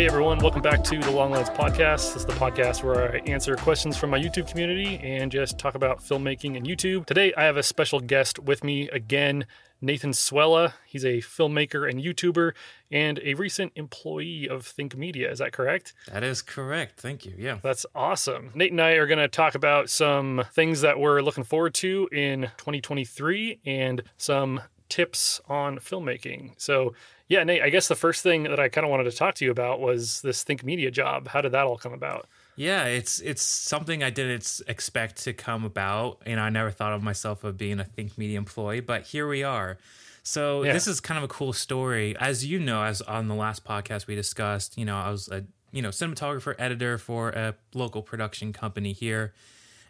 Hey everyone, welcome back to the Long Lens Podcast. This is the podcast where I answer questions from my YouTube community and just talk about filmmaking and YouTube. Today I have a special guest with me again, Nathan Swehla. He's a filmmaker and YouTuber and a recent employee of Think Media. Is that correct? That is correct. Thank you. Yeah. That's awesome. Nate and I are going to talk about some things that we're looking forward to in 2023 and some tips on filmmaking. So, yeah, Nate, I guess the first thing that I kind of wanted to talk to you about was this Think Media job. How did that all come about? Yeah, it's it's something I didn't expect to come about, and I never thought of myself of being a Think Media employee, but here we are. So yeah. this is kind of a cool story, as you know, as on the last podcast we discussed. You know, I was a you know cinematographer, editor for a local production company here,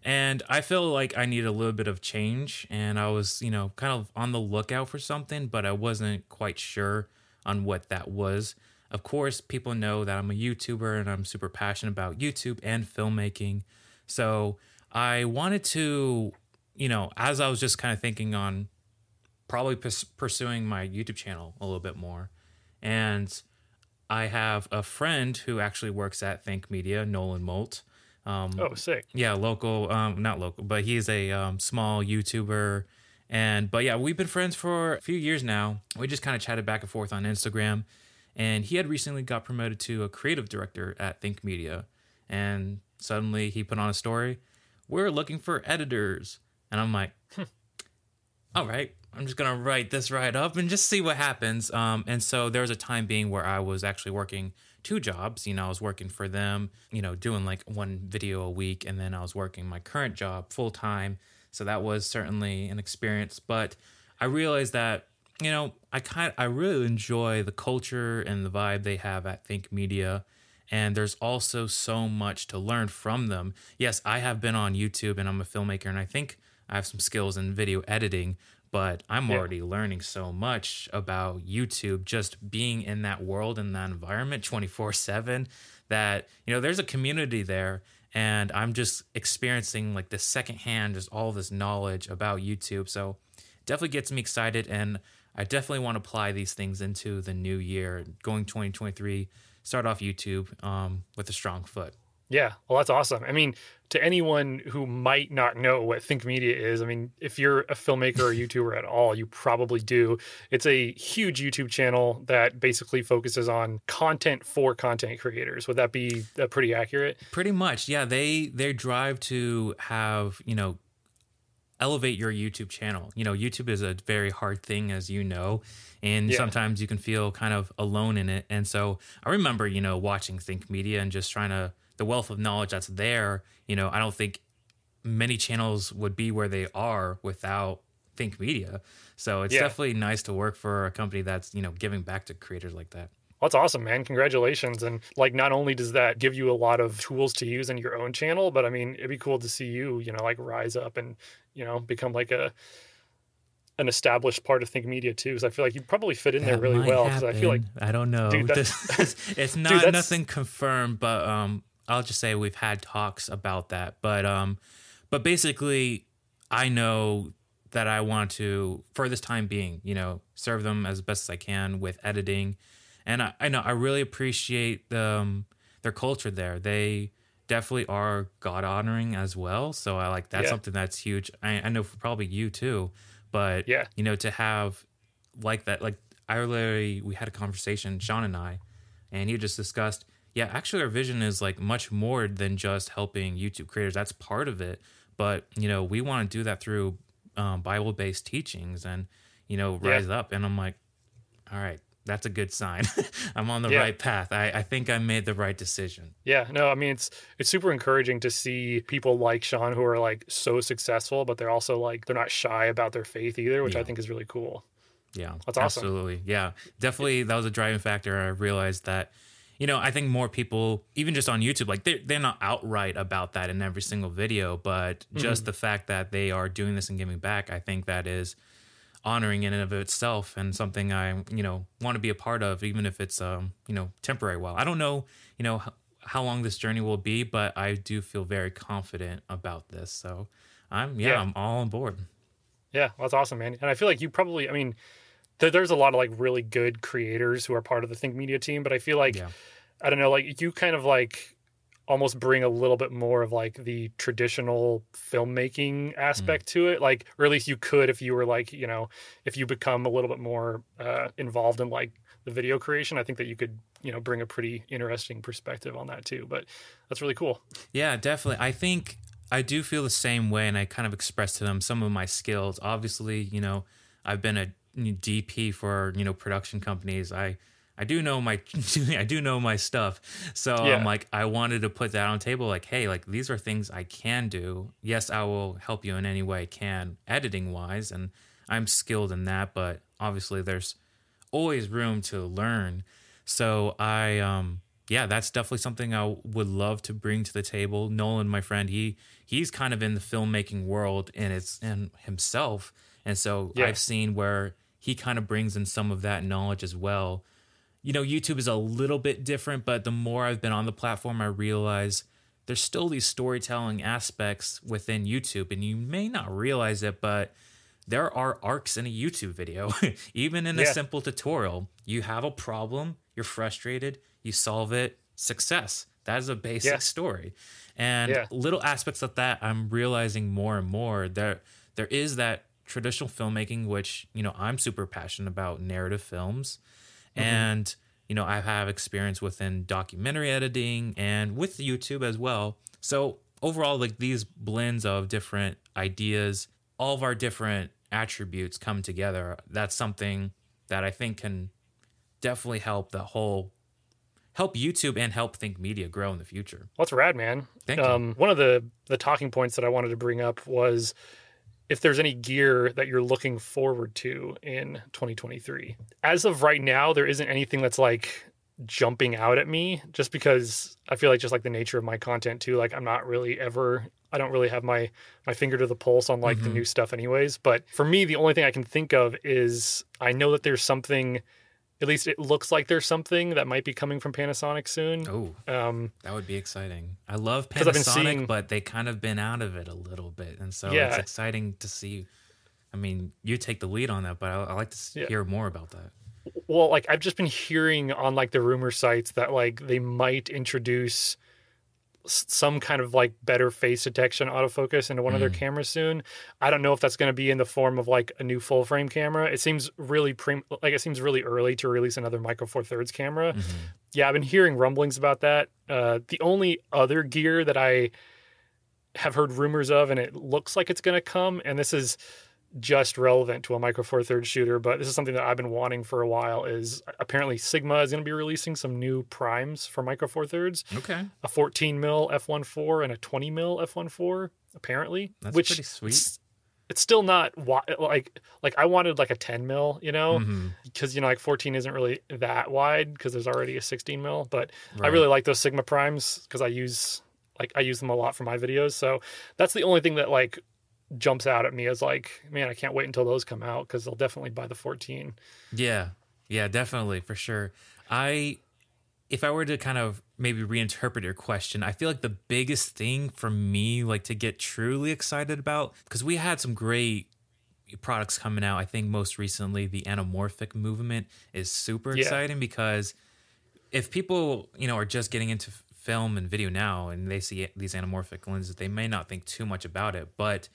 and I feel like I need a little bit of change, and I was you know kind of on the lookout for something, but I wasn't quite sure on what that was. Of course, people know that I'm a YouTuber and I'm super passionate about YouTube and filmmaking. So I wanted to, you know, as I was just kind of thinking on probably pursuing my YouTube channel a little bit more. And I have a friend who actually works at Think Media, Nolan Molt. Um, oh, sick. Yeah, local, um, not local, but he's a um, small YouTuber and but yeah, we've been friends for a few years now. We just kind of chatted back and forth on Instagram. And he had recently got promoted to a creative director at Think Media. And suddenly he put on a story, We're looking for editors. And I'm like, hmm, all right, I'm just gonna write this right up and just see what happens. Um, and so there was a time being where I was actually working two jobs. You know, I was working for them, you know, doing like one video a week, and then I was working my current job full time so that was certainly an experience. But I realized that you know I kind I really enjoy the culture and the vibe they have at Think Media. And there's also so much to learn from them. Yes, I have been on YouTube and I'm a filmmaker, and I think I have some skills in video editing, but I'm yeah. already learning so much about YouTube just being in that world and that environment 24 7 that, you know, there's a community there and I'm just experiencing like the secondhand, just all this knowledge about YouTube. So definitely gets me excited, and I definitely want to apply these things into the new year, going 2023. Start off YouTube um, with a strong foot. Yeah, well, that's awesome. I mean, to anyone who might not know what Think Media is, I mean, if you're a filmmaker or YouTuber at all, you probably do. It's a huge YouTube channel that basically focuses on content for content creators. Would that be uh, pretty accurate? Pretty much, yeah. They they drive to have you know elevate your YouTube channel. You know, YouTube is a very hard thing, as you know, and yeah. sometimes you can feel kind of alone in it. And so I remember, you know, watching Think Media and just trying to the wealth of knowledge that's there, you know, I don't think many channels would be where they are without Think Media. So it's yeah. definitely nice to work for a company that's, you know, giving back to creators like that. That's awesome, man. Congratulations. And like, not only does that give you a lot of tools to use in your own channel, but I mean, it'd be cool to see you, you know, like rise up and, you know, become like a, an established part of Think Media too. Because I feel like you'd probably fit in that there really well. Because I feel like I don't know. Dude, it's not dude, nothing confirmed, but um, I'll just say we've had talks about that. But um, but basically, I know that I want to, for this time being, you know, serve them as best as I can with editing, and I, I know I really appreciate the, um, their culture there. They definitely are God honoring as well. So I like that's yeah. something that's huge. I, I know for probably you too, but yeah, you know, to have like that, like I literally we had a conversation, Sean and I, and he just discussed yeah, actually, our vision is like much more than just helping YouTube creators. That's part of it. But, you know, we want to do that through um, Bible based teachings and, you know, rise yeah. up. And I'm like, all right, that's a good sign. I'm on the yeah. right path. I, I think I made the right decision. Yeah, no, I mean it's it's super encouraging to see people like Sean who are like so successful, but they're also like they're not shy about their faith either, which yeah. I think is really cool. Yeah, that's awesome. Absolutely, yeah, definitely. That was a driving factor. I realized that you know, I think more people, even just on YouTube, like they're, they're not outright about that in every single video, but mm-hmm. just the fact that they are doing this and giving back, I think that is honoring in and of itself and something I, you know, want to be a part of, even if it's, um, you know, temporary Well, I don't know, you know, h- how long this journey will be, but I do feel very confident about this. So I'm, yeah, yeah. I'm all on board. Yeah, well, that's awesome, man. And I feel like you probably, I mean, there's a lot of like really good creators who are part of the Think Media team, but I feel like yeah. I don't know, like you kind of like almost bring a little bit more of like the traditional filmmaking aspect mm. to it like or at least you could if you were like you know if you become a little bit more uh, involved in like the video creation i think that you could you know bring a pretty interesting perspective on that too but that's really cool yeah definitely i think i do feel the same way and i kind of express to them some of my skills obviously you know i've been a dp for you know production companies i I do know my I do know my stuff. So yeah. I'm like I wanted to put that on table like hey, like these are things I can do. Yes, I will help you in any way I can editing wise and I'm skilled in that, but obviously there's always room to learn. So I um yeah, that's definitely something I would love to bring to the table. Nolan, my friend, he he's kind of in the filmmaking world and it's in himself. And so yeah. I've seen where he kind of brings in some of that knowledge as well you know, YouTube is a little bit different, but the more I've been on the platform, I realize there's still these storytelling aspects within YouTube, and you may not realize it, but there are arcs in a YouTube video, even in a simple tutorial. You have a problem, you're frustrated, you solve it, success. That is a basic yeah. story. And yeah. little aspects of that I'm realizing more and more there there is that traditional filmmaking which, you know, I'm super passionate about narrative films Mm-hmm. And, you know, I have experience within documentary editing and with YouTube as well. So overall, like these blends of different ideas, all of our different attributes come together. That's something that I think can definitely help the whole help YouTube and help Think Media grow in the future. Well, that's rad, man. Thank um, you. One of the the talking points that I wanted to bring up was if there's any gear that you're looking forward to in 2023. As of right now, there isn't anything that's like jumping out at me just because I feel like just like the nature of my content too like I'm not really ever I don't really have my my finger to the pulse on like mm-hmm. the new stuff anyways but for me the only thing I can think of is I know that there's something at least it looks like there's something that might be coming from Panasonic soon. Oh, um, that would be exciting. I love Panasonic, seeing, but they kind of been out of it a little bit, and so yeah. it's exciting to see. I mean, you take the lead on that, but I, I like to yeah. hear more about that. Well, like I've just been hearing on like the rumor sites that like they might introduce some kind of like better face detection autofocus into one mm. of their mm. cameras soon. I don't know if that's going to be in the form of like a new full frame camera. It seems really pre like it seems really early to release another micro four thirds camera. Mm-hmm. Yeah, I've been hearing rumblings about that. Uh, the only other gear that I have heard rumors of, and it looks like it's going to come, and this is just relevant to a micro four thirds shooter, but this is something that I've been wanting for a while. Is apparently Sigma is going to be releasing some new primes for micro four thirds. Okay, a 14 mil f1.4 and a 20 mil f1.4 apparently, That's which pretty sweet. It's, it's still not like like I wanted like a 10 mil, you know, mm-hmm. because you know like 14 isn't really that wide because there's already a 16 mil. But right. I really like those Sigma primes because I use like I use them a lot for my videos. So that's the only thing that like jumps out at me as like, man, I can't wait until those come out because they'll definitely buy the 14. Yeah, yeah, definitely for sure. I, if I were to kind of maybe reinterpret your question, I feel like the biggest thing for me, like to get truly excited about, because we had some great products coming out. I think most recently the anamorphic movement is super yeah. exciting because if people, you know, are just getting into film and video now and they see these anamorphic lenses, they may not think too much about it, but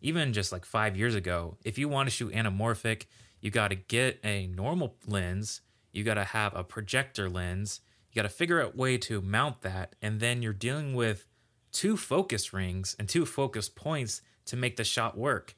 even just like five years ago, if you want to shoot anamorphic, you got to get a normal lens, you got to have a projector lens, you got to figure out a way to mount that, and then you're dealing with two focus rings and two focus points to make the shot work.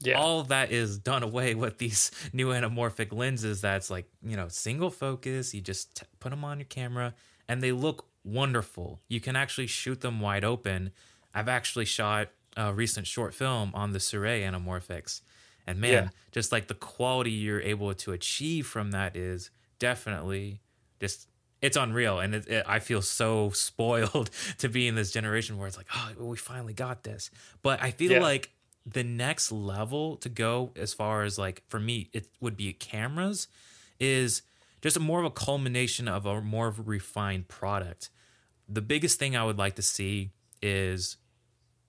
Yeah. All that is done away with these new anamorphic lenses that's like, you know, single focus. You just t- put them on your camera and they look wonderful. You can actually shoot them wide open. I've actually shot a recent short film on the Sirui anamorphics. And man, yeah. just like the quality you're able to achieve from that is definitely just it's unreal and it, it, i feel so spoiled to be in this generation where it's like oh we finally got this but i feel yeah. like the next level to go as far as like for me it would be cameras is just a more of a culmination of a more of a refined product the biggest thing i would like to see is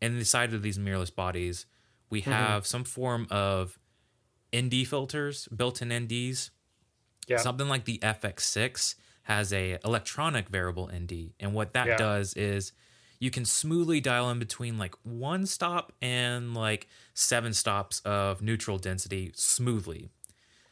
inside of these mirrorless bodies, we mm-hmm. have mm-hmm. some form of ND filters, built-in NDs. Yeah. Something like the FX6 has a electronic variable ND, and what that Yeah. does is you can smoothly dial in between like one stop and like seven stops of neutral density smoothly.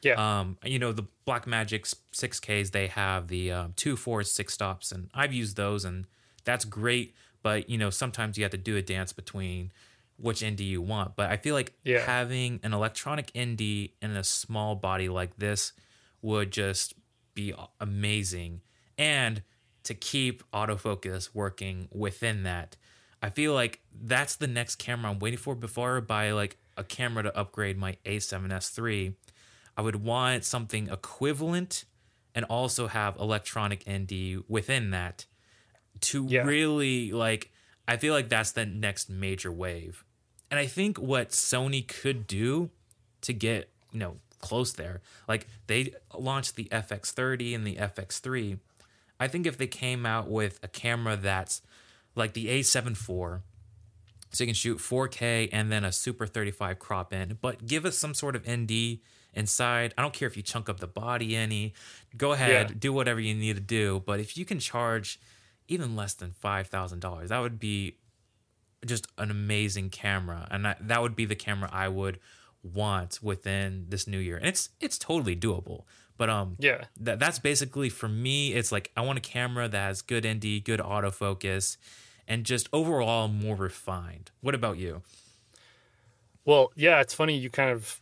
Yeah. Um, you know the Black Blackmagic 6Ks they have the um, two, four, six stops, and I've used those, and that's great. But you know sometimes you have to do a dance between which ND you want. But I feel like Yeah. having an electronic ND in a small body like this would just be amazing, and to keep autofocus working within that. I feel like that's the next camera I'm waiting for before I buy like a camera to upgrade my A7S III. I would want something equivalent and also have electronic ND within that to Yeah. really like I feel like that's the next major wave. And I think what Sony could do to get, you know, close there, like they launched the FX30 and the FX3. I think if they came out with a camera that's like the A7 IV, so you can shoot 4K and then a Super 35 crop in, but give us some sort of ND inside. I don't care if you chunk up the body any. Go ahead, Yeah. do whatever you need to do. But if you can charge even less than five thousand dollars, that would be just an amazing camera, and that, that would be the camera I would want within this new year. And it's it's totally doable. But um, Yeah. that that's basically for me. It's like I want a camera that has good ND, good autofocus, and just overall more refined. What about you? Well, yeah, it's funny you kind of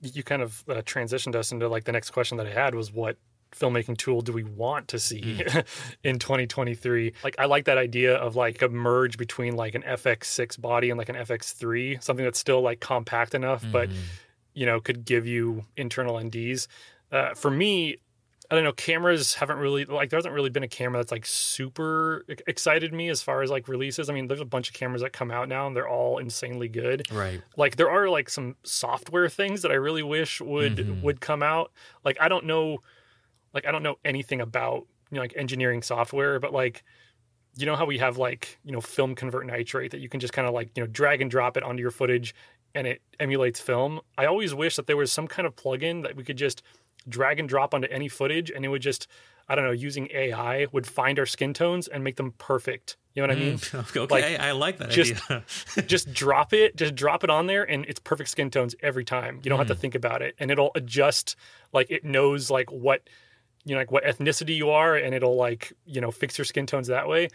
you kind of uh, transitioned us into like the next question that I had was what filmmaking tool do we want to see in 2023? Like I like that idea of like a merge between like an FX6 body and like an FX3, something that's still like compact enough but you know could give you internal NDs. Uh, for me, I don't know. Cameras haven't really like there hasn't really been a camera that's like super excited me as far as like releases. I mean, there's a bunch of cameras that come out now and they're all insanely good Right. like there are like some software things that I really wish would Mhm. would come out. Like I don't know like I don't know anything about you know like engineering software, but like you know how we have like, you know, FilmConvert nitrate that you can just kind of like, you know, drag and drop it onto your footage and it emulates film. I always wish that there was some kind of plugin that we could just drag and drop onto any footage and it would just I don't know, using AI would find our skin tones and make them perfect. You know what I mean? Mm, okay, Like, I like that just- idea. just drop it, just drop it on there, and it's perfect skin tones every time. You don't have to think about it, and it'll adjust. Like it knows like what you know, like what ethnicity you are, and it'll like you know fix your skin tones that way.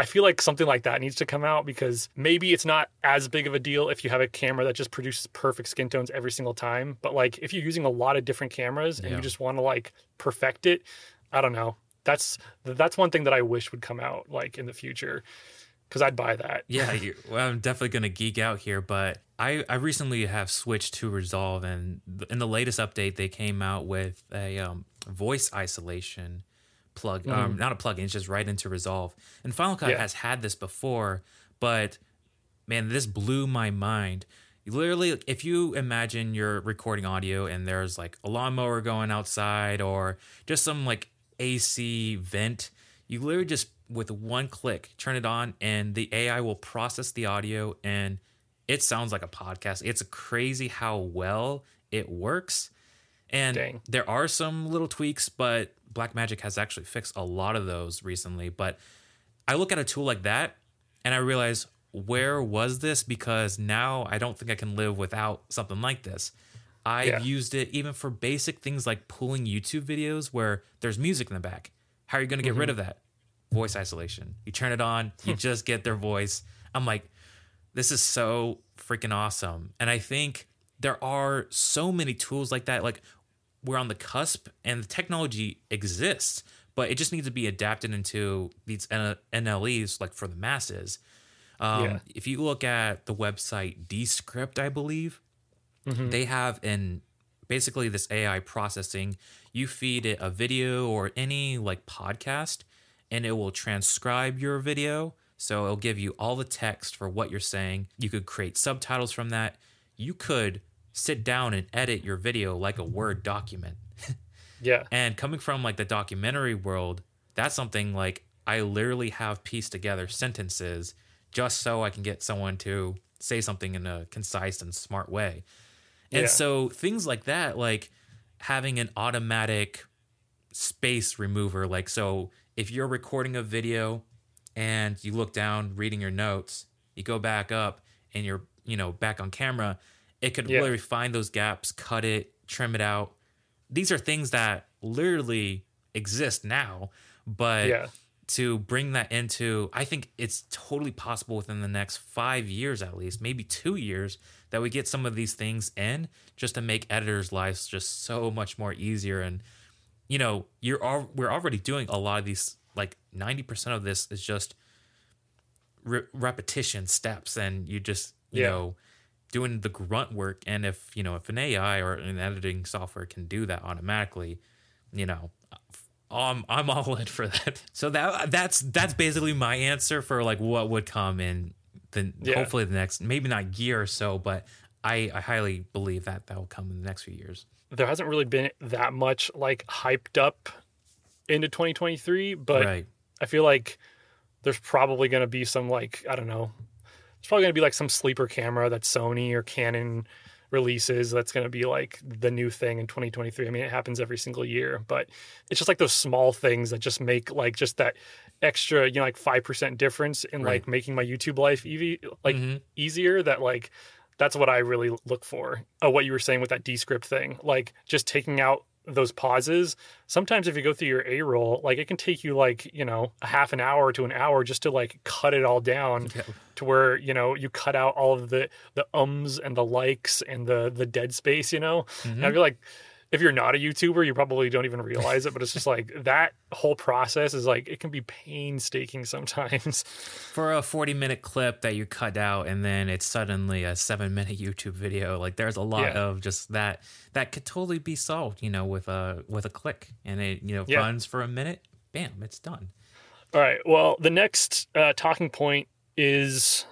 I feel like something like that needs to come out because maybe it's not as big of a deal if you have a camera that just produces perfect skin tones every single time. But like if you're using a lot of different cameras and Yeah. you just want to like perfect it, I don't know. That's that's one thing that I wish would come out like in the future because I'd buy that. Yeah, you well, I'm definitely gonna geek out here, but I I recently have switched to Resolve, and in the latest update, they came out with a um, voice isolation plug, um, not a plugin, it's just right into Resolve. And Final Cut Yeah. has had this before, but man, this blew my mind. Literally, if you imagine you're recording audio and there's like a lawnmower going outside or just some like AC vent, you literally just with one click turn it on and the AI will process the audio and it sounds like a podcast. It's crazy how well it works. And Dang. there are some little tweaks, but Blackmagic has actually fixed a lot of those recently. But I look at a tool like that and I realize where was this? Because now I don't think I can live without something like this. I've Yeah. used it even for basic things like pulling YouTube videos where there's music in the back. How are you going to get rid mm-hmm. of that? Voice isolation. You turn it on, you just get their voice. I'm like, this is so freaking awesome. And I think there are so many tools like that. Like we're on the cusp and the technology exists, but it just needs to be adapted into these NLEs like for the masses. Um, Yeah. If you look at the website Descript, I believe, they have an basically this AI processing. You feed it a video or any like podcast, and it will transcribe your video. So it'll give you all the text for what you're saying. You could create subtitles from that. You could sit down and edit your video like a Word document. Yeah. And coming from like the documentary world, that's something like I literally have pieced together sentences just so I can get someone to say something in a concise and smart way. And Yeah. so things like that, like having an automatic space remover. Like, so if you're recording a video and you look down reading your notes, you go back up and you're, you know, back on camera, it could Yeah. literally find those gaps, cut it, trim it out. These are things that literally exist now, but Yeah. to bring that into i think it's totally possible within the next five years at least maybe two years that we get some of these things in just to make editors lives just so much more easier and you know you're all we're already doing a lot of these like 90% of this is just re- repetition steps and you just you Yeah. know doing the grunt work and if you know if an ai or an editing software can do that automatically you know um, I'm all in for that. So that that's that's basically my answer for like what would come in the Yeah. hopefully the next maybe not year or so, but I, I highly believe that that will come in the next few years. There hasn't really been that much like hyped up into 2023, but right. I feel like there's probably going to be some like I don't know. There's probably going to be like some sleeper camera that Sony or Canon releases that's going to be like the new thing in 2023. I mean, it happens every single year, but it's just like those small things that just make like just that extra, you know, like 5% difference in Right. like making my YouTube life easy, like Mhm. easier that like that's what I really look for. Oh, what you were saying with that descript thing, like just taking out those pauses. Sometimes if you go through your A roll, like it can take you like, you know, a half an hour to an hour just to like cut it all down Yeah. to where, you know, you cut out all of the the ums and the likes and the the dead space, you know? And I Mhm. feel like if you're not a YouTuber, you probably don't even realize it, but it's just like that whole process is like it can be painstaking sometimes. For a 40 minute clip that you cut out and then it's suddenly a seven minute YouTube video, like there's a lot Yeah. of just that that could totally be solved, you know, with a with a click and it you know Yeah. runs for a minute, bam, it's done. All right. Well, the next uh, talking point is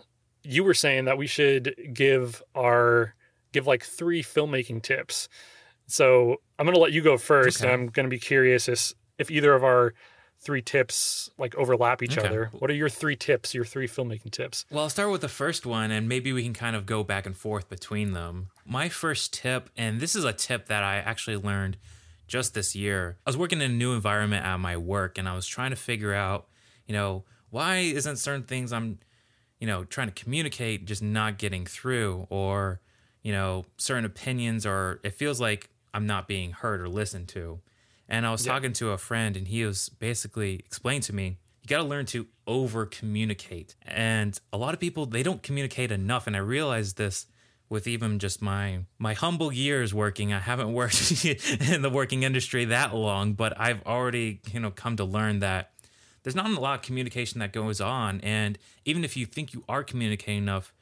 you were saying that we should give our give like three filmmaking tips. So I'm going to let you go first, Okay. and I'm going to be curious as if either of our three tips like overlap each Okay. other. What are your three tips? Your three filmmaking tips? Well, I'll start with the first one, and maybe we can kind of go back and forth between them. My first tip, and this is a tip that I actually learned just this year. I was working in a new environment at my work, and I was trying to figure out, you know, why isn't certain things I'm, you know, trying to communicate just not getting through, or, you know, certain opinions, or it feels like I'm not being heard or listened to. And I was Yeah. talking to a friend, and he was basically explained to me, you got to learn to over communicate. And a lot of people, they don't communicate enough. And I realized this with even just my my humble years working. I haven't worked in the working industry that long, but I've already, you know, come to learn that there's not a lot of communication that goes on. And even if you think you are communicating enough,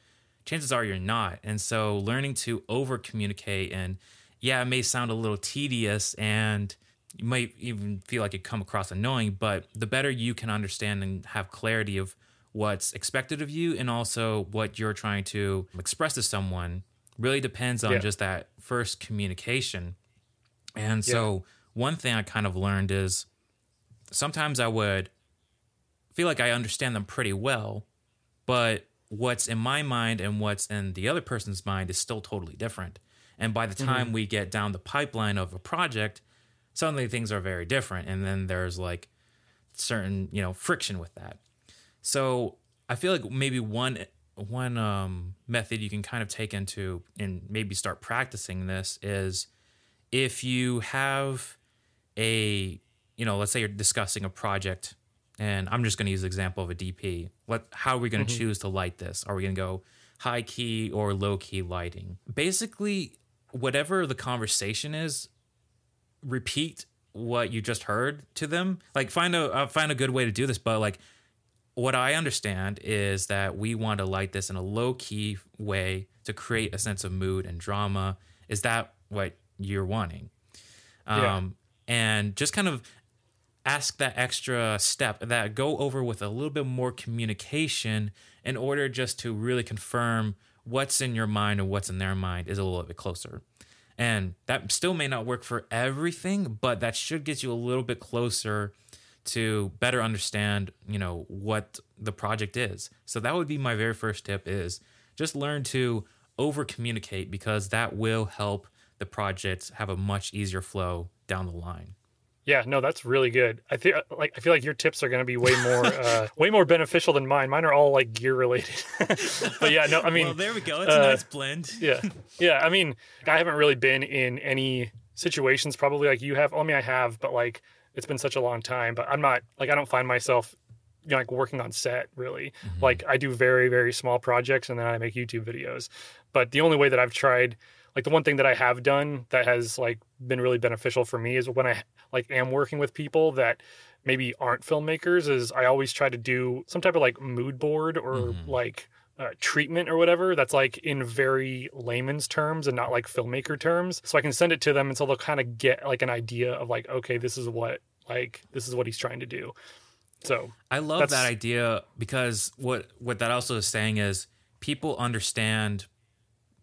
chances are you're not. And so learning to over communicate and yeah, it may sound a little tedious and you might even feel like it come across annoying, but the better you can understand and have clarity of what's expected of you and also what you're trying to express to someone really depends on Yeah. just that first communication. And so one thing I kind of learned is sometimes I would feel like I understand them pretty well, but what's in my mind and what's in the other person's mind is still totally different. And by the time we get down the pipeline of a project, suddenly things are very different. And then there's like certain, you know, friction with that. So I feel like maybe one one um, method you can kind of take into and maybe start practicing this is if you have a you know let's say you're discussing a project and i'm just going to use the example of a dp what how are we going to choose to light this are we going to go high key or low key lighting basically whatever the conversation is repeat what you just heard to them. Like find a uh, find a good way to do this but like what i understand is that we want to light this in a low key way to create a sense of mood and drama. Is that what you're wanting? Yeah. um, and just kind of ask that extra step that go over with a little bit more communication in order just to really confirm what's in your mind and what's in their mind is a little bit closer. And that still may not work for everything but that should get you a little bit closer to better understand you know what the project is. So that would be my very first tip is just learn to over communicate because that will help the project have a much easier flow down the line Yeah, no, that's really good. I feel like I feel like your tips are going to be way more uh, way more beneficial than mine. Mine are all like gear related. but yeah, no, I mean, well, there we go. It's uh, a nice blend. yeah, yeah. I mean, I haven't really been in any situations probably like you have. I mean, I have, but like it's been such a long time. But I'm not like I don't find myself you know, like working on set really. Mhm. Like I do very very small projects and then I make YouTube videos. But the only way that I've tried like the one thing that I have done that has like been really beneficial for me is when I like am working with people that maybe aren't filmmakers is I always try to do some type of like mood board or Mhm. like uh, treatment or whatever that's like in very layman's terms and not like filmmaker terms so I can send it to them and so they'll kind of get like an idea of like okay this is what like this is what he's trying to do so I love that idea because what what that also is saying is people understand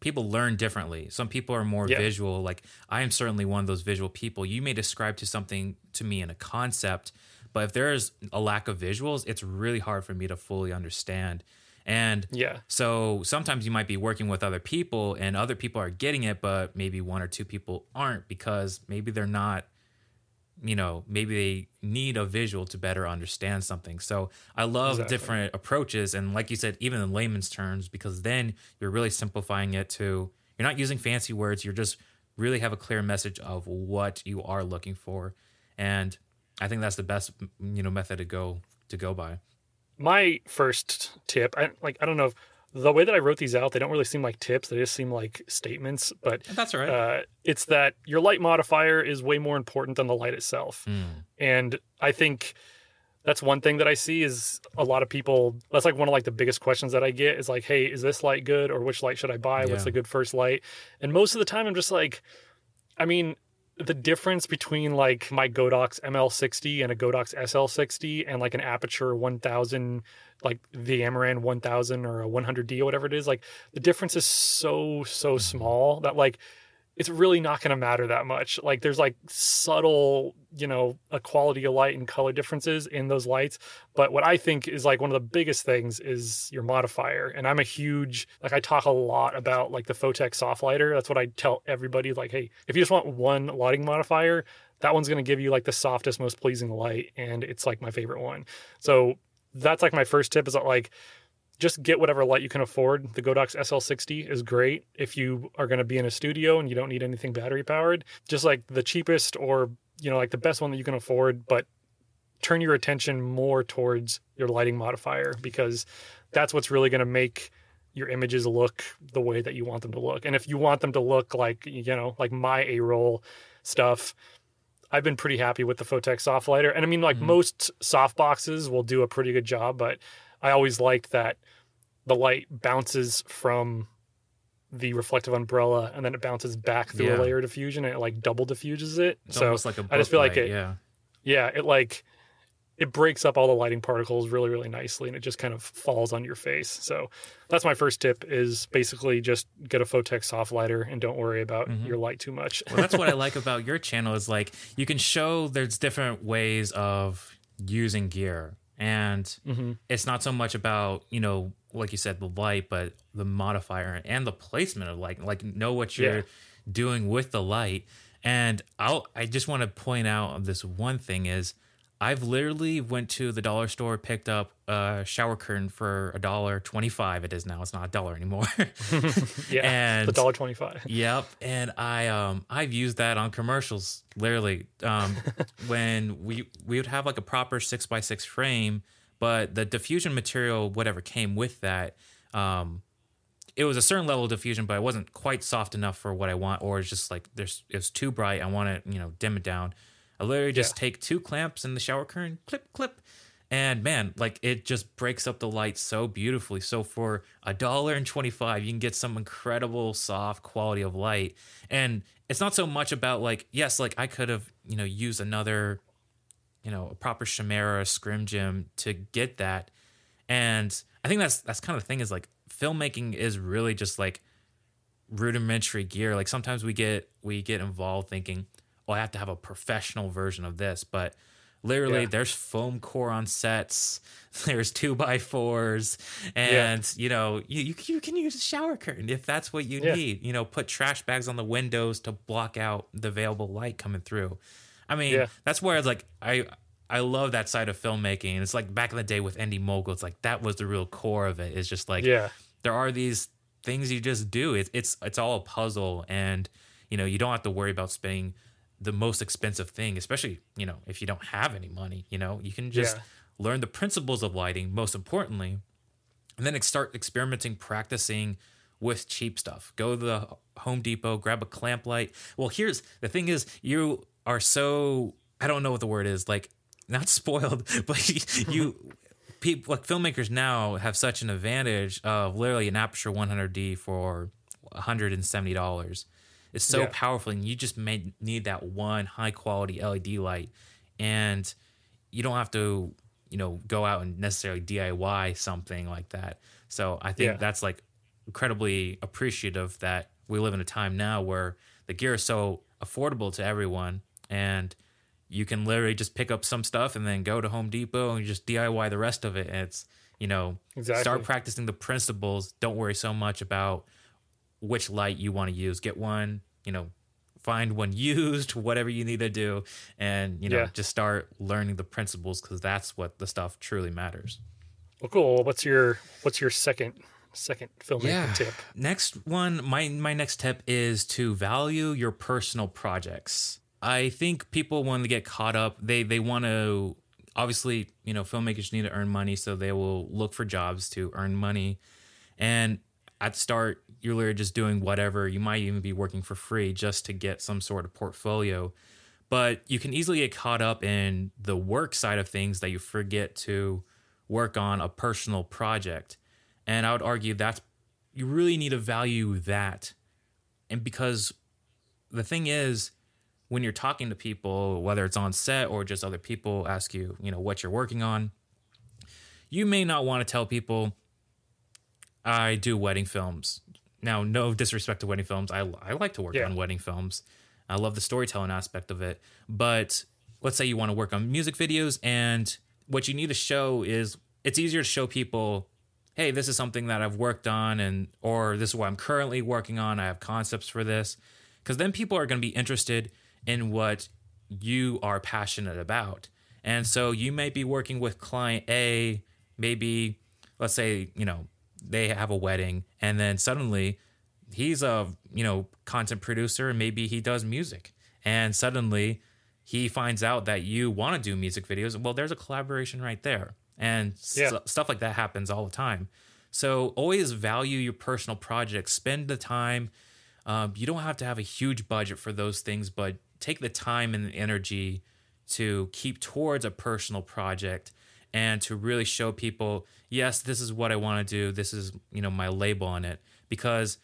people learn differently. Some people are more Yeah. visual. Like I am certainly one of those visual people. You may describe to something to me in a concept, but if there is a lack of visuals, it's really hard for me to fully understand. And yeah so sometimes you might be working with other people and other people are getting it, but maybe one or two people aren't because maybe they're not, you know, maybe they need a visual to better understand something. So I love Exactly. different approaches. And like you said, even in layman's terms, because then you're really simplifying it to, you're not using fancy words. You're just really have a clear message of what you are looking for. And I think that's the best, you know, method to go, to go by. my first tip i like i don't know if the way that i wrote these out they don't really seem like tips they just seem like statements but That's all right. uh, it's that your light modifier is way more important than the light itself Mm. and i think that's one thing that i see is a lot of people that's like one of like the biggest questions that i get is like hey is this light good or which light should i buy what's Yeah. the good first light and most of the time i'm just like i mean the difference between like my Godox ML60 and a Godox SL60 and like an Aputure 1000 like the Amaran 1000 or a 100D or whatever it is like the difference is so so small that like it's really not going to matter that much. Like there's like subtle you know a quality of light and color differences in those lights. But what i think is like one of the biggest things is your modifier. And i'm a huge like i talk a lot about like the Photek soft lighter. That's what i tell everybody like hey if you just want one lighting modifier that one's going to give you like the softest most pleasing light and it's like my favorite one. So that's like my first tip is that like just get whatever light you can afford. The Godox SL60 is great if you are going to be in a studio and you don't need anything battery powered. Just like the cheapest or, you know, like the best one that you can afford, but turn your attention more towards your lighting modifier because that's what's really going to make your images look the way that you want them to look. And if you want them to look like, you know, like my A-roll stuff, I've been pretty happy with the Photek soft lighter. And I mean, like Mhm. most soft boxes will do a pretty good job, but I always liked that the light bounces from the reflective umbrella and then it bounces back through Yeah. a layer of diffusion and it like double diffuses it. It's so almost like a I just feel book like it- yeah. yeah, it like it breaks up all the lighting particles really, really nicely and it just kind of falls on your face. So that's my first tip is basically just get a Photek soft lighter and don't worry about Mhm. your light too much. well, that's what I like about your channel is like you can show there's different ways of using gear, and hmm it's not so much about you know like you said the light, but the modifier and the placement of light. Like know what you're Yeah. doing with the light. And I'll I just want to point out this one thing is I've literally went to the dollar store, picked up a shower curtain for a dollar twenty five. It is now. It's not a dollar anymore. yeah. and the dollar twenty five. Yep, and I um I've used that on commercials literally. Um, when we we would have like a proper six by six frame, but the diffusion material, whatever came with that, um, it was a certain level of diffusion, but it wasn't quite soft enough for what I want, or it's just like there's it's too bright. I want to you know dim it down. I literally just Yeah. take two clamps in the shower curtain, clip clip. And man, like it just breaks up the light so beautifully. So for a dollar and twenty five, you can get some incredible soft quality of light. And it's not so much about like, yes, like I could have, you know, used another, you know, a proper Chimera Scrim Jim to get that. And I think that's that's kind of the thing is like filmmaking is really just like rudimentary gear. Like sometimes we get we get involved thinking, oh, I have to have a professional version of this, but literally Yeah. there's foam core on sets, there's two by fours, and you know you, you you can use a shower curtain if that's what you Yeah. need. You know, put trash bags on the windows to block out the available light coming through. I mean, Yeah. that's where it's like I I love that side of filmmaking. It's like back in the day with Andy Mogul. It's like that was the real core of it. It's just like Yeah. there are these things you just do. It's it's it's all a puzzle, and you know you don't have to worry about spending the most expensive thing, especially you know if you don't have any money. You know you can just Yeah. learn the principles of lighting. Most importantly, and then start experimenting, practicing with cheap stuff. Go to the Home Depot, grab a clamp light. Well, here's the thing: is you are so I don't know what the word is like not spoiled, but you people like filmmakers now have such an advantage of literally an Aputure 100D for 170 dollars. It's so Yeah. powerful, and you just may need that one high quality LED light, and you don't have to you know go out and necessarily DIY something like that. So I think Yeah. that's like incredibly appreciative that we live in a time now where the gear is so affordable to everyone and you can literally just pick up some stuff and then go to Home Depot and just DIY the rest of it. And it's, you know, Exactly. start practicing the principles. Don't worry so much about which light you want to use. Get one, you know, find one used, whatever you need to do, and you know, Yeah. just start learning the principles because that's what the stuff truly matters. Well, cool. What's your what's your second second filmmaking tip? Next one, my my next tip is to value your personal projects. I think people when they get caught up, they they want to obviously, you know, filmmakers need to earn money, so they will look for jobs to earn money. And at start, you're literally just doing whatever. You might even be working for free just to get some sort of portfolio. But you can easily get caught up in the work side of things that you forget to work on a personal project. And I would argue that's you really need to value that. And because the thing is, when you're talking to people, whether it's on set or just other people ask you, you know, what you're working on, you may not want to tell people, I do wedding films. Now, no disrespect to wedding films. I, I like to work Yeah. on wedding films. I love the storytelling aspect of it. But let's say you want to work on music videos, and what you need to show is it's easier to show people, hey, this is something that I've worked on, and or this is what I'm currently working on. I have concepts for this, because then people are going to be interested in what you are passionate about. And so you may be working with client A, maybe let's say, you know, they have a wedding and then suddenly he's a, you know, content producer and maybe he does music. And suddenly he finds out that you want to do music videos. Well, there's a collaboration right there. And Yeah. stuff like that happens all the time. So always value your personal projects. Spend the time. Um, you don't have to have a huge budget for those things, but take the time and the energy to keep towards a personal project and to really show people, yes, this is what I want to do. This is, you know, my label on it. Because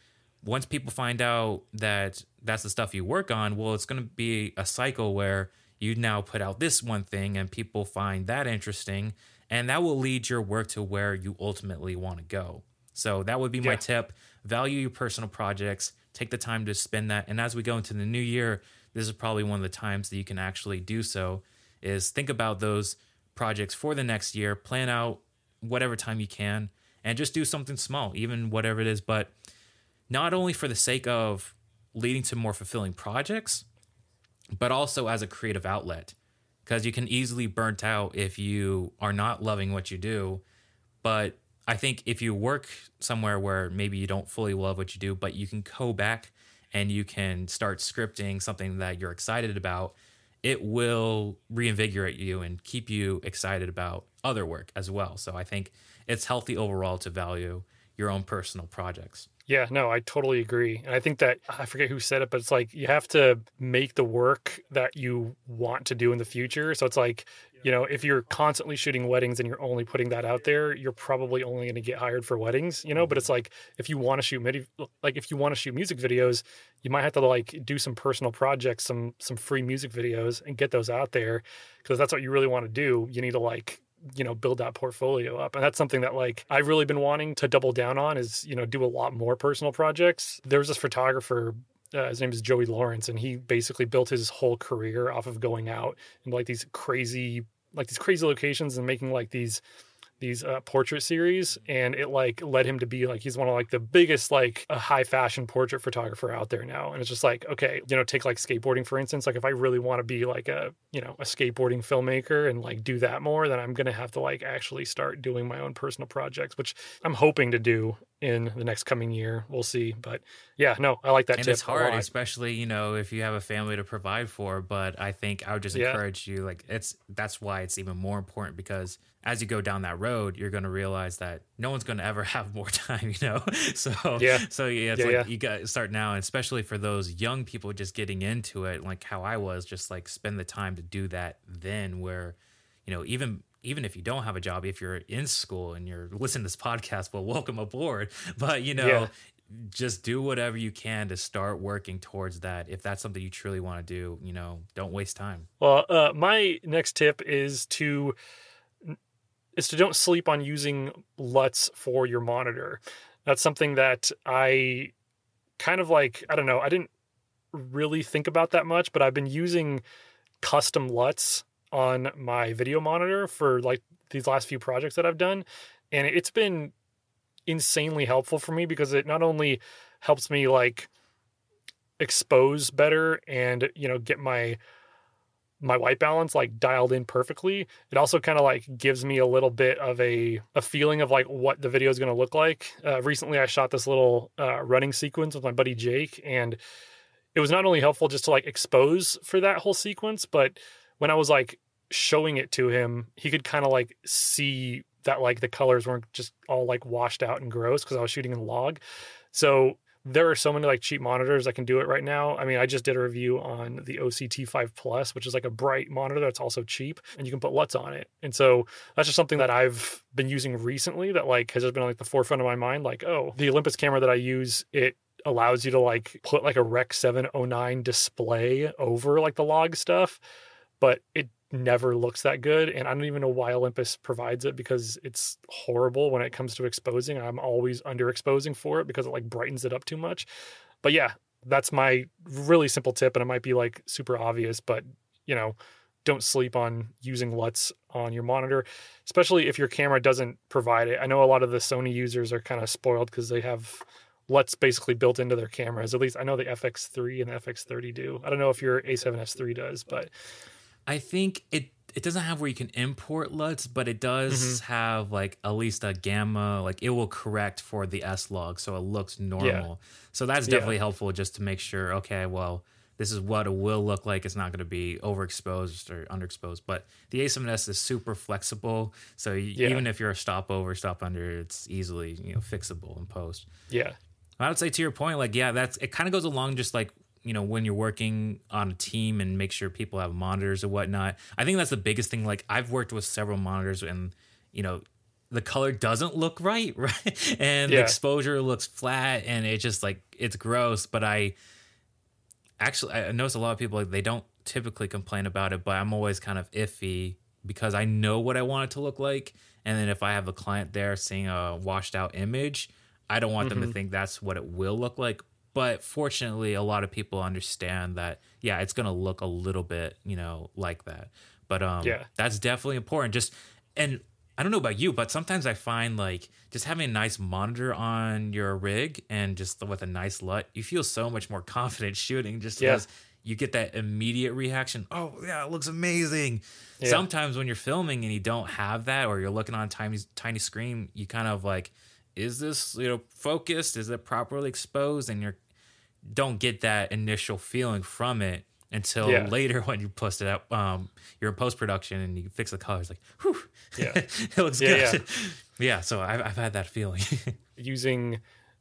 once people find out that that's the stuff you work on, well, it's going to be a cycle where you now put out this one thing and people find that interesting. And that will lead your work to where you ultimately want to go. So that would be my tip. Value your personal projects. Take the time to spend that. And as we go into the new year, this is probably one of the times that you can actually do so is think about those projects for the next year, plan out whatever time you can, and just do something small, even whatever it is. But not only for the sake of leading to more fulfilling projects, but also as a creative outlet. Because you can easily burnt out if you are not loving what you do. But I think if you work somewhere where maybe you don't fully love what you do, but you can go back and you can start scripting something that you're excited about, it will reinvigorate you and keep you excited about other work as well. So I think it's healthy overall to value your own personal projects. Yeah, no, I totally agree. And I think that I forget who said it, but it's like you have to make the work that you want to do in the future. So it's like, you know, if you're constantly shooting weddings and you're only putting that out there, you're probably only going to get hired for weddings, you know, but mm-hmm. it's like if you want to shoot midi- like if you want to shoot music videos, you might have to like do some personal projects, some some free music videos and get those out there because that's what you really want to do. You need to like you know build that portfolio up. And that's something that like i've really been wanting to double down on is you know do a lot more personal projects. There was this photographer uh, his name is joey lawrence and he basically built his whole career off of going out and like these crazy like these crazy locations and making like these these uh, portrait series and it like led him to be like he's one of like the biggest like a high fashion portrait photographer out there now. And it's just like okay you know take like skateboarding for instance like if i really want to be like a you know a skateboarding filmmaker and like do that more then i'm gonna have to like actually start doing my own personal projects which i'm hoping to do in the next coming year we'll see but yeah no i like that and tip it's hard especially you know if you have a family to provide for but i think i would just Yeah. encourage you like it's that's why it's even more important because as you go down that road you're going to realize that no one's going to ever have more time you know so Yeah. so yeah it's Yeah, like yeah. you got to start now and especially for those young people just getting into it like how i was just like spend the time to do that then where you know even even if you don't have a job if you're in school and you're listening to this podcast well welcome aboard but you know Yeah. just do whatever you can to start working towards that if that's something you truly want to do you know don't waste time Well, uh, my next tip is to is to don't sleep on using LUTs for your monitor. That's something that I kind of like. I don't know. I didn't really think about that much, but I've been using custom LUTs on my video monitor for like these last few projects that I've done, and it's been insanely helpful for me because it not only helps me like expose better and you know get my my white balance like dialed in perfectly it also kind of like gives me a little bit of a a feeling of like what the video is going to look like. Uh, recently i shot this little uh, running sequence with my buddy jake and it was not only helpful just to like expose for that whole sequence but when i was like showing it to him he could kind of like see that like the colors weren't just all like washed out and gross because i was shooting in log so there are so many like cheap monitors that can do it right now. I mean, I just did a review on the OCT5 Plus, which is like a bright monitor that's also cheap and you can put LUTs on it. And so that's just something that I've been using recently that like has just been like the forefront of my mind. Like, oh, the Olympus camera that I use, it allows you to like put like a Rec 709 display over like the log stuff, but it never looks that good. And I don't even know why Olympus provides it because it's horrible when it comes to exposing. I'm always underexposing for it because it like brightens it up too much. But yeah, that's my really simple tip. And it might be like super obvious, but you know, don't sleep on using LUTs on your monitor, especially if your camera doesn't provide it. I know a lot of the Sony users are kind of spoiled because they have LUTs basically built into their cameras. At least I know the FX3 and the FX30 do. I don't know if your A7S3 does, but i think it it doesn't have where you can import LUTs, but it does mm-hmm. have like at least a gamma, like it will correct for the S log, so it looks normal. So that's Yeah. definitely helpful just to make sure, okay, well, this is what it will look like. It's not going to be overexposed or underexposed. But the A7S is super flexible, so Yeah. even if you're a stopover, stop under, it's easily you know fixable in post. yeah, I would say to your point, like yeah, that's it. Kind of goes along just like you know when you're working on a team and make sure people have monitors or whatnot. I think that's the biggest thing. Like I've worked with several monitors and you know the color doesn't look right, right, and the exposure looks flat, and it just like it's gross. But I actually I notice a lot of people like they don't typically complain about it, but I'm always kind of iffy because I know what I want it to look like, and then if I have a client there seeing a washed out image, I don't want them to mm-hmm. think that's what it will look like. But fortunately, a lot of people understand that yeah, it's gonna look a little bit you know like that. But um, Yeah. that's definitely important. Just and I don't know about you, but sometimes I find like just having a nice monitor on your rig and just with a nice LUT, you feel so much more confident shooting just Yeah. because you get that immediate reaction. Oh yeah, it looks amazing. Yeah. Sometimes when you're filming and you don't have that, or you're looking on a tiny tiny screen, you kind of like, is this you know focused? Is it properly exposed? And you're don't get that initial feeling from it until Yeah. later when you post it up. Um, you're in post production and you fix the colors, like, whew, Yeah. it looks Yeah, good. Yeah. so I've, I've had that feeling. using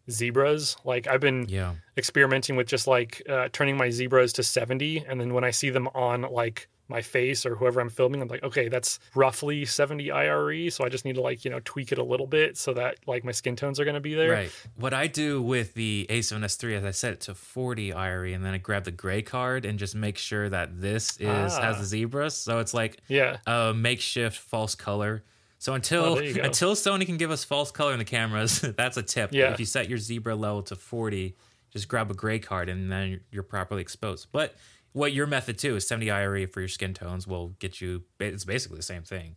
zebras. Like I've been yeah. experimenting with just like uh, turning my zebras to 70 and then when i see them on like my face or whoever i'm filming i'm like okay that's roughly 70 ire so i just need to like you know tweak it a little bit so that like my skin tones are going to be there Right. What I do with the A7S3 is I set it to 40 IRE and then I grab the gray card and just make sure that this is Ah. has the zebras. So it's like yeah a makeshift false color. So Oh, until go. until Sony can give us false color in the cameras, that's a tip. Yeah. If you set your zebra level to 40, just grab a gray card and then you're properly exposed. But what your method too is 70 IRE for your skin tones will get you. It's basically the same thing.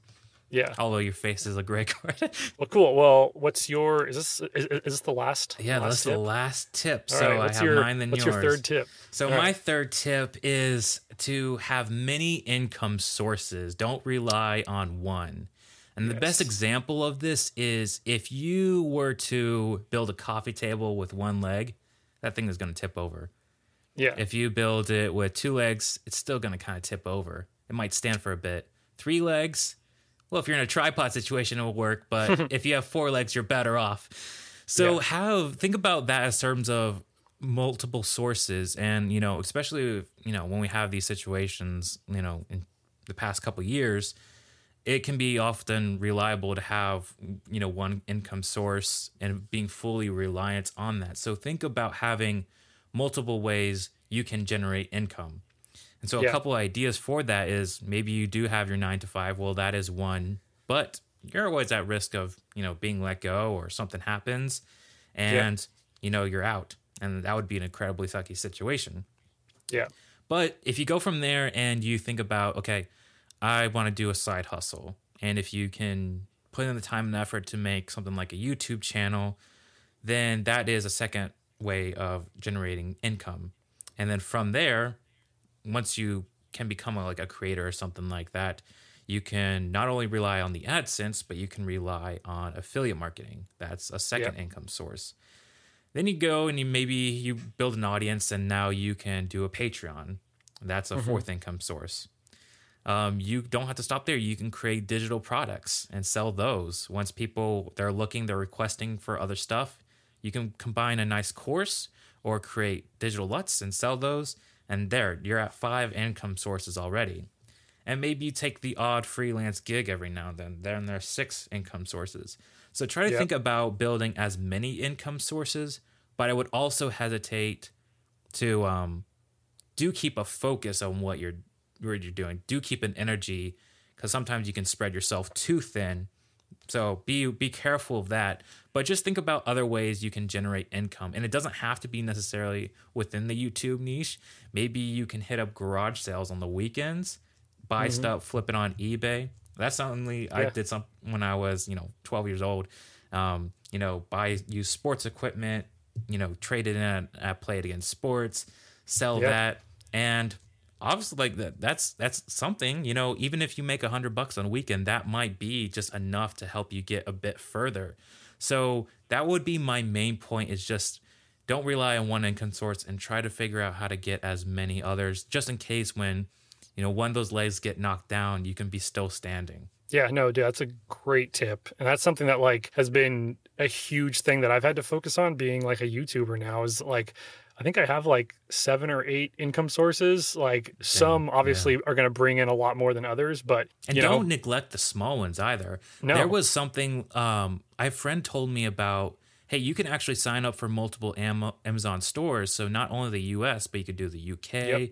Yeah. Although your face is a gray card. Well, cool. Well, what's your? Is this is, is this the last? yeah, last that's tip? the last tip. All so right, I what's have your, mine than what's yours. your third tip? So All my right. third tip is to have many income sources. Don't rely on one. And the best example of this is if you were to build a coffee table with one leg, that thing is going to tip over. Yeah. If you build it with two legs, it's still going to kind of tip over. It might stand for a bit. Three legs, well, if you're in a tripod situation, it will work. But if you have four legs, you're better off. So Yeah. have think about that as terms of multiple sources, and you know, especially you know when we have these situations, you know, in the past couple years, it can be often reliable to have you know one income source and being fully reliant on that so think about having multiple ways you can generate income. And so a Yeah. couple ideas for that is maybe you do have your nine to five. Well that is one but you're always at risk of you know being let go or something happens and you know you're out. And that would be an incredibly sucky situation. Yeah. but if you go from there and you think about, okay, I want to do a side hustle, and if you can put in the time and effort to make something like a YouTube channel, then that is a second way of generating income. And then from there, once you can become a, like a creator or something like that, you can not only rely on the AdSense, but you can rely on affiliate marketing. That's a second income source. Then you go and you maybe you build an audience, and now you can do a Patreon. That's a fourth income source. Um, you don't have to stop there. You can create digital products and sell those. Once people they're looking, they're requesting for other stuff. You can combine a nice course or create digital LUTs and sell those, and there you're at five income sources already. And maybe you take the odd freelance gig every now and then. Then there's six income sources. So try to Yep. think about building as many income sources, but I would also hesitate to um, do keep a focus on what you're what you're doing. Do keep an energy because sometimes you can spread yourself too thin. So be be careful of that. But just think about other ways you can generate income, and it doesn't have to be necessarily within the YouTube niche. Maybe you can hit up garage sales on the weekends, buy stuff, flip it on eBay. That's something I did some when I was you know 12 years old. Um, you know, buy use sports equipment. You know, trade it in at, at Play It Again Sports, sell Yeah. that, and obviously like that that's that's something you know even if you make a hundred bucks on a weekend that might be just enough to help you get a bit further so that would be my main point is just don't rely on one income source and try to figure out how to get as many others just in case when you know one of those legs get knocked down you can be still standing Yeah, no, dude, that's a great tip. And that's something that like has been a huge thing that I've had to focus on being like a YouTuber now is like I think I have like seven or eight income sources. Like some obviously are going to bring in a lot more than others, but And don't know, neglect the small ones either. No. There was something um, a friend told me about. Hey, you can actually sign up for multiple Am- Amazon stores. So not only the U.S., but you could do the UK, Yep.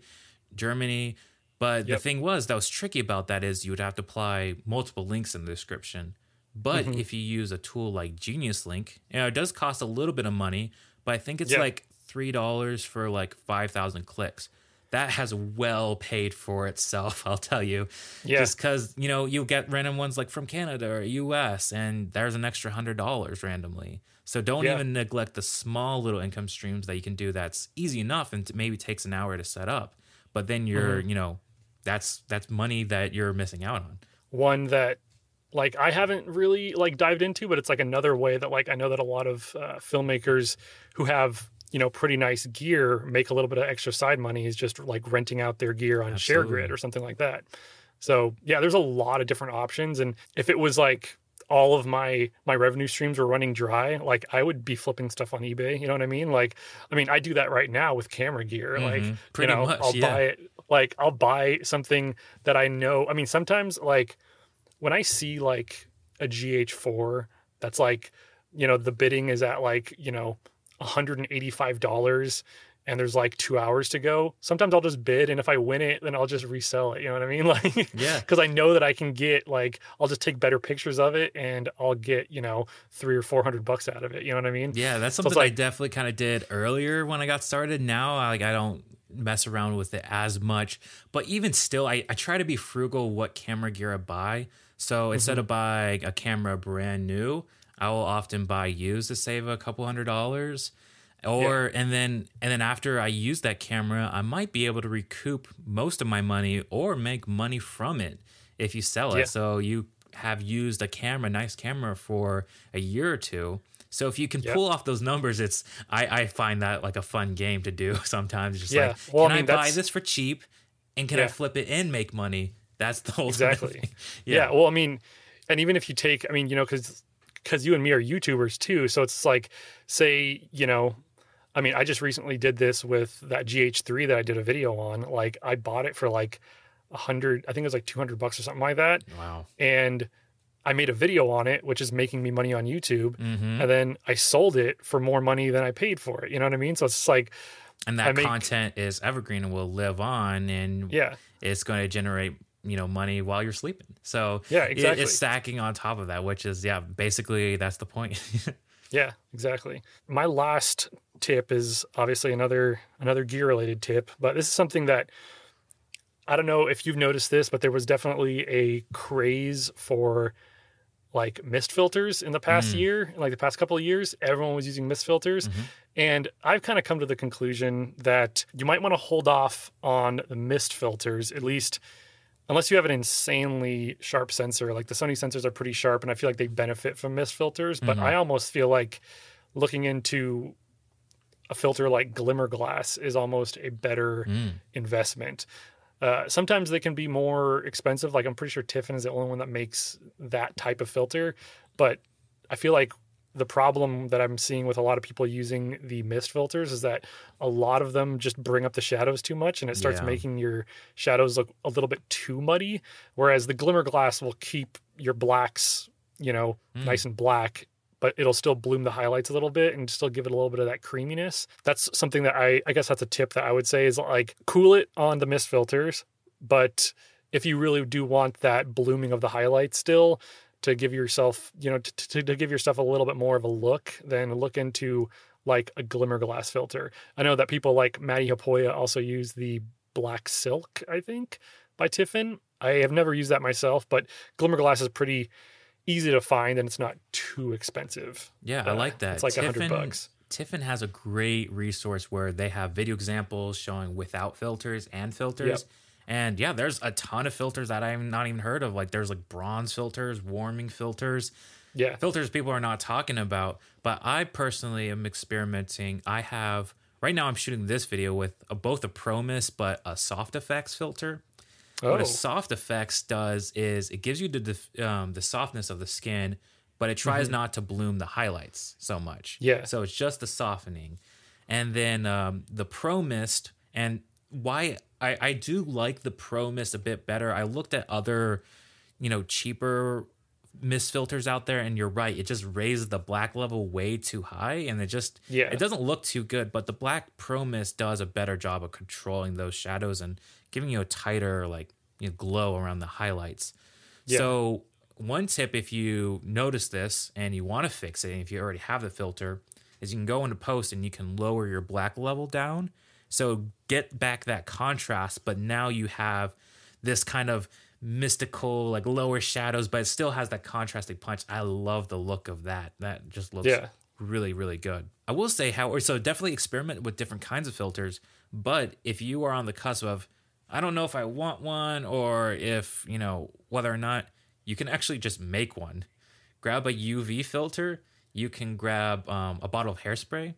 Germany. But the thing was that was tricky about that is you would have to apply multiple links in the description. But Mm-hmm. if you use a tool like Geniuslink, you know, it does cost a little bit of money, but I think it's Yeah. like three dollars for like five thousand clicks. That has well paid for itself, I'll tell you. Yeah. Just because you know you get random ones like from Canada or U.S. and there's an extra hundred dollars randomly. So don't Yeah. even neglect the small little income streams that you can do. That's easy enough and maybe takes an hour to set up. But then you're Mm-hmm. you know that's that's money that you're missing out on. one that like I haven't really like dived into, but it's like another way that like I know that a lot of uh, filmmakers who have you know pretty nice gear make a little bit of extra side money is just like renting out their gear on Absolutely. ShareGrid or something like that. So yeah, there's a lot of different options, and if it was like all of my my revenue streams were running dry, like I would be flipping stuff on eBay. You know what I mean? Like, I mean, I do that right now with camera gear. Like, Mhm. Pretty you know, much, I'll yeah. buy it. Like, I'll buy something that I know. I mean, sometimes like when I see like a GH4 that's like, you know, the bidding is at like, you know, $185 and there's like two hours to go, sometimes I'll just bid. And if I win it, then I'll just resell it. You know what I mean? Like, Yeah. Cause I know that I can get like, I'll just take better pictures of it and I'll get, you know, three or 400 bucks out of it. You know what I mean? Yeah, that's So it's something I definitely kind of did earlier when I got started. Now, like I don't mess around with it as much, but even still, I, I try to be frugal what camera gear I buy. So instead mm-hmm. of buying a camera brand new, I will often buy used to save a couple hundred dollars. Or and then and then after I use that camera, I might be able to recoup most of my money or make money from it if you sell it. Yeah. So you have used a camera, nice camera for a year or two. So if you can Yep. pull off those numbers, it's I, I find that like a fun game to do sometimes. Just Yeah. like Well, can I, mean, buy this for cheap and can I flip it and make money? That's the whole Exactly. Thing. Yeah. Well, I mean, and even if you take, I mean, you know, because because you and me are YouTubers too, so it's like, say, you know, I mean, I just recently did this with that GH3 that I did a video on. Like, I bought it for like a hundred, I think it was like two hundred bucks or something like that, Wow. and I made a video on it, which is making me money on YouTube. hmm And then I sold it for more money than I paid for it. You know what I mean? So it's like, And that make- content is evergreen and will live on, and yeah, it's going to generate you know money while you're sleeping. So Yeah, exactly. it's stacking on top of that, which is yeah, basically that's the point. Yeah, exactly. My last tip is obviously another another gear related tip, but this is something that I don't know if you've noticed this, but there was definitely a craze for like mist filters in the past Mm. year, like the past couple of years. Everyone was using mist filters. Mhm. And I've kind of come to the conclusion that you might want to hold off on the mist filters, at least unless you have an insanely sharp sensor. Like the Sony sensors are pretty sharp, and I feel like they benefit from mist filters. But Mhm. I almost feel like looking into a filter like Glimmer Glass is almost a better Mm. investment. Uh, sometimes they can be more expensive. Like I'm pretty sure Tiffen is the only one that makes that type of filter. But I feel like the problem that I'm seeing with a lot of people using the mist filters is that a lot of them just bring up the shadows too much and it starts Yeah. making your shadows look a little bit too muddy. Whereas the glimmer glass will keep your blacks, you know, Mm. nice and black, but it'll still bloom the highlights a little bit and still give it a little bit of that creaminess. That's something that I, I guess that's a tip that I would say is like cool it on the mist filters, but if you really do want that blooming of the highlights still to give yourself, you know, to, to, to give yourself a little bit more of a look, then look into like a glimmer glass filter. I know that people like Matti Haapoja also use the black silk, I think, by Tiffen. I have never used that myself, but glimmer glass is pretty easy to find and it's not too expensive. Yeah, I Uh, like that. It's like a hundred bucks. Tiffen has a great resource where they have video examples showing without filters and filters. And yeah, there's a ton of filters that I've not even heard of. Like there's like bronze filters, warming filters, Yeah. filters people are not talking about. But I personally am experimenting. I have right now I'm shooting this video with a, both a ProMist but a soft effects filter. Oh, What a soft effects does is it gives you the um, the softness of the skin, but it tries not to bloom the highlights so much. Mm-hmm. Yeah. So it's just the softening, and then um, the Pro Mist and why I I do like the Pro Mist a bit better. I looked at other, you know, cheaper mist filters out there, and you're right. It just raises the black level way too high, and it just Yeah. it doesn't look too good. But the Black Pro Mist does a better job of controlling those shadows and giving you a tighter like you know, glow around the highlights. Yeah. So one tip if you notice this and you want to fix it, and if you already have the filter, is you can go into post and you can lower your black level down. So get back that contrast, but now you have this kind of mystical, like lower shadows, but it still has that contrasting punch. I love the look of that. That just looks Yeah. really, really good. I will say, how so definitely experiment with different kinds of filters. But if you are on the cusp of, I don't know if I want one or if, you know, whether or not you can actually just make one. Grab a UV filter. You can grab um, a bottle of hairspray.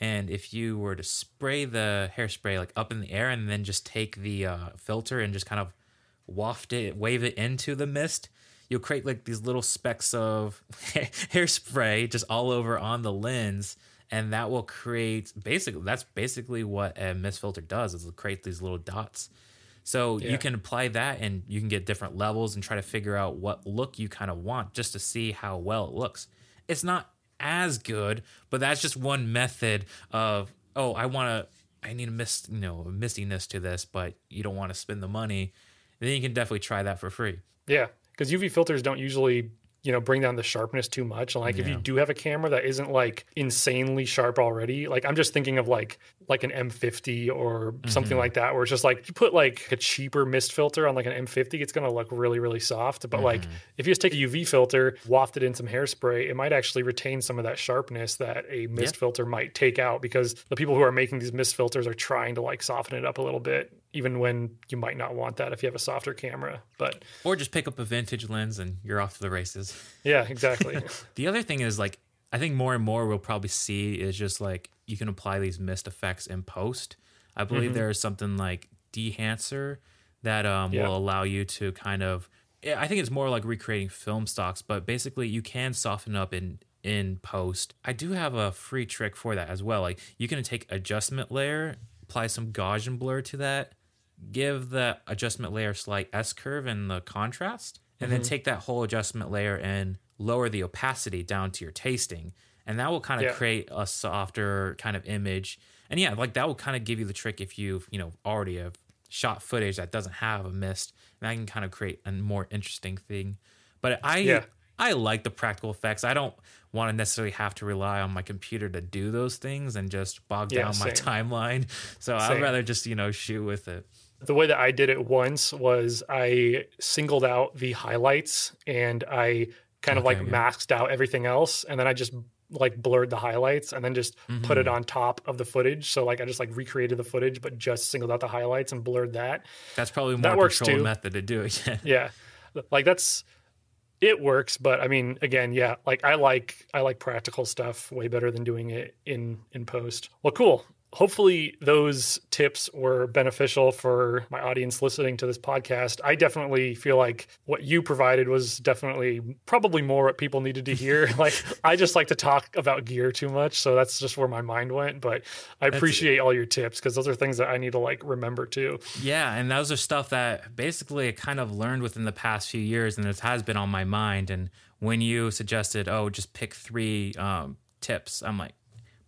And if you were to spray the hairspray like up in the air and then just take the uh, filter and just kind of waft it, wave it into the mist, you'll create like these little specks of hairspray just all over on the lens. And that will create basically, that's basically what a mist filter does is it'll create these little dots. So Yeah. you can apply that and you can get different levels and try to figure out what look you kind of want just to see how well it looks. It's not as good, but that's just one method of oh, I want to I need a mist, you know, a mistiness to this, but you don't want to spend the money. Then you can definitely try that for free. Yeah, because UV filters don't usually you know bring down the sharpness too much. And like if you do have a camera that isn't like insanely sharp already, like I'm just thinking of like like an M50 or something Mhm. like that, where it's just like you put like a cheaper mist filter on like an M50, it's gonna look really really soft. But like Mhm. if you just take a UV filter, waft it in some hairspray, it might actually retain some of that sharpness that a mist filter might take out because the people who are making these mist filters are trying to like soften it up a little bit, even when you might not want that if you have a softer camera. But or just pick up a vintage lens and you're off to the races. yeah, exactly. The other thing is like I think more and more we'll probably see is just like you can apply these mist effects in post. I believe Mhm. there is something like Dehancer that um, Yeah. will allow you to kind of I think it's more like recreating film stocks, but basically you can soften up in in post. I do have a free trick for that as well. Like you can take adjustment layer, apply some Gaussian blur to that, give the adjustment layer a slight S curve in the contrast, and then Mhm. take that whole adjustment layer and lower the opacity down to your tasting. And that will kind of Yeah. create a softer kind of image. And yeah, like that will kind of give you the trick if you've, you know, already have shot footage that doesn't have a mist. And that can kind of create a more interesting thing. But I Yeah. I like the practical effects. I don't want to necessarily have to rely on my computer to do those things and just bog Yeah, down my timeline. So I'd rather just, you know, shoot with it. The way that I did it once was I singled out the highlights and I kind of Okay, like yeah. masked out everything else and then I just like blurred the highlights and then just put it Mhm. on top of the footage. So like I just like recreated the footage but just singled out the highlights and blurred that. That's probably That more works controlled too. method to do it. Yeah. Like that's it works, but I mean again, yeah, like I like I like practical stuff way better than doing it in in post. Well, cool. Hopefully those tips were beneficial for my audience listening to this podcast. I definitely feel like what you provided was definitely probably more what people needed to hear. like I just like to talk about gear too much, so that's just where my mind went, but I That's- appreciate all your tips because those are things that I need to like remember too. Yeah, and those are stuff that basically I kind of learned within the past few years, and it has been on my mind. And when you suggested, oh, just pick three um, tips, I'm like,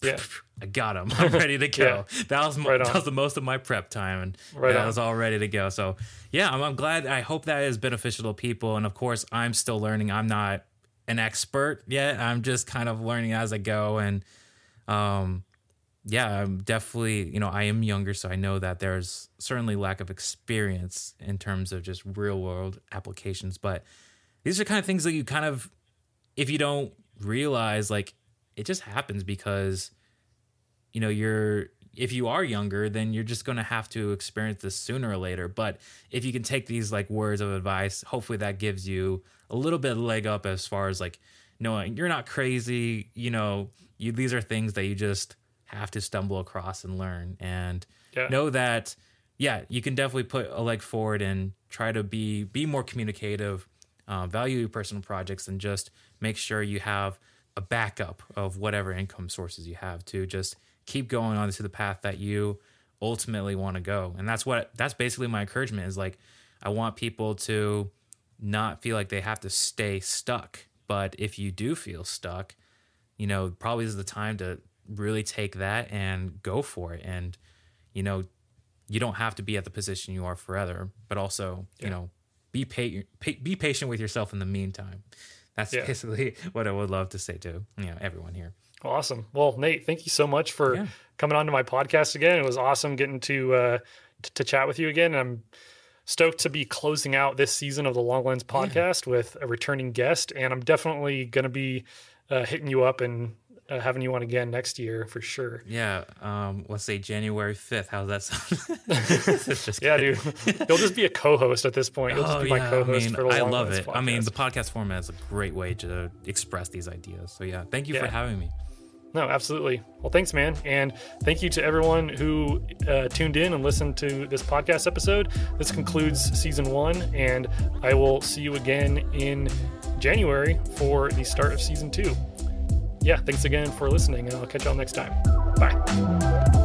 Yeah. I got them. I'm ready to go. That was Right that was the most of my prep time, and Right that on. was all ready to go. So yeah, I'm, I'm glad. I hope that is beneficial to people. And of course, I'm still learning. I'm not an expert yet. I'm just kind of learning as I go, and um, yeah, I'm definitely, you know, I am younger, so I know that there's certainly lack of experience in terms of just real world applications. But these are kind of things that you kind of, if you don't realize, like it just happens because, you know, you're, if you are younger, then you're just going to have to experience this sooner or later. But if you can take these like words of advice, hopefully that gives you a little bit of leg up as far as like knowing you're not crazy, you know, you, these are things that you just have to stumble across and learn and Yeah. know that yeah you can definitely put a leg forward and try to be be more communicative uh, value your personal projects and just make sure you have a backup of whatever income sources you have to just keep going on to the path that you ultimately want to go and that's what that's basically my encouragement is like i want people to not feel like they have to stay stuck but if you do feel stuck you know, probably is the time to really take that and go for it. And, you know, you don't have to be at the position you are forever, but also, Yeah. you know, be pa- pa- be patient with yourself in the meantime. That's Yeah. basically what I would love to say to you know everyone here. Awesome. Well, Nate, thank you so much for Yeah. coming on to my podcast again. It was awesome getting to uh, t- to chat with you again. I'm stoked to be closing out this season of the Long Lens podcast with a returning guest, and I'm definitely going to be uh, hitting you up and uh, having you on again next year for sure. Yeah, um, let's say January fifth. How's that sound? Just Yeah, kidding. dude. You'll just be a co-host at this point. You'll just Oh be yeah, I co-host mean, for the I love it. I mean, the podcast format is a great way to express these ideas. So yeah, thank you for having me. No, absolutely. Well, thanks, man. And thank you to everyone who uh, tuned in and listened to this podcast episode. This concludes season one, and I will see you again in January for the start of season two. Yeah, thanks again for listening, and I'll catch y'all next time. Bye.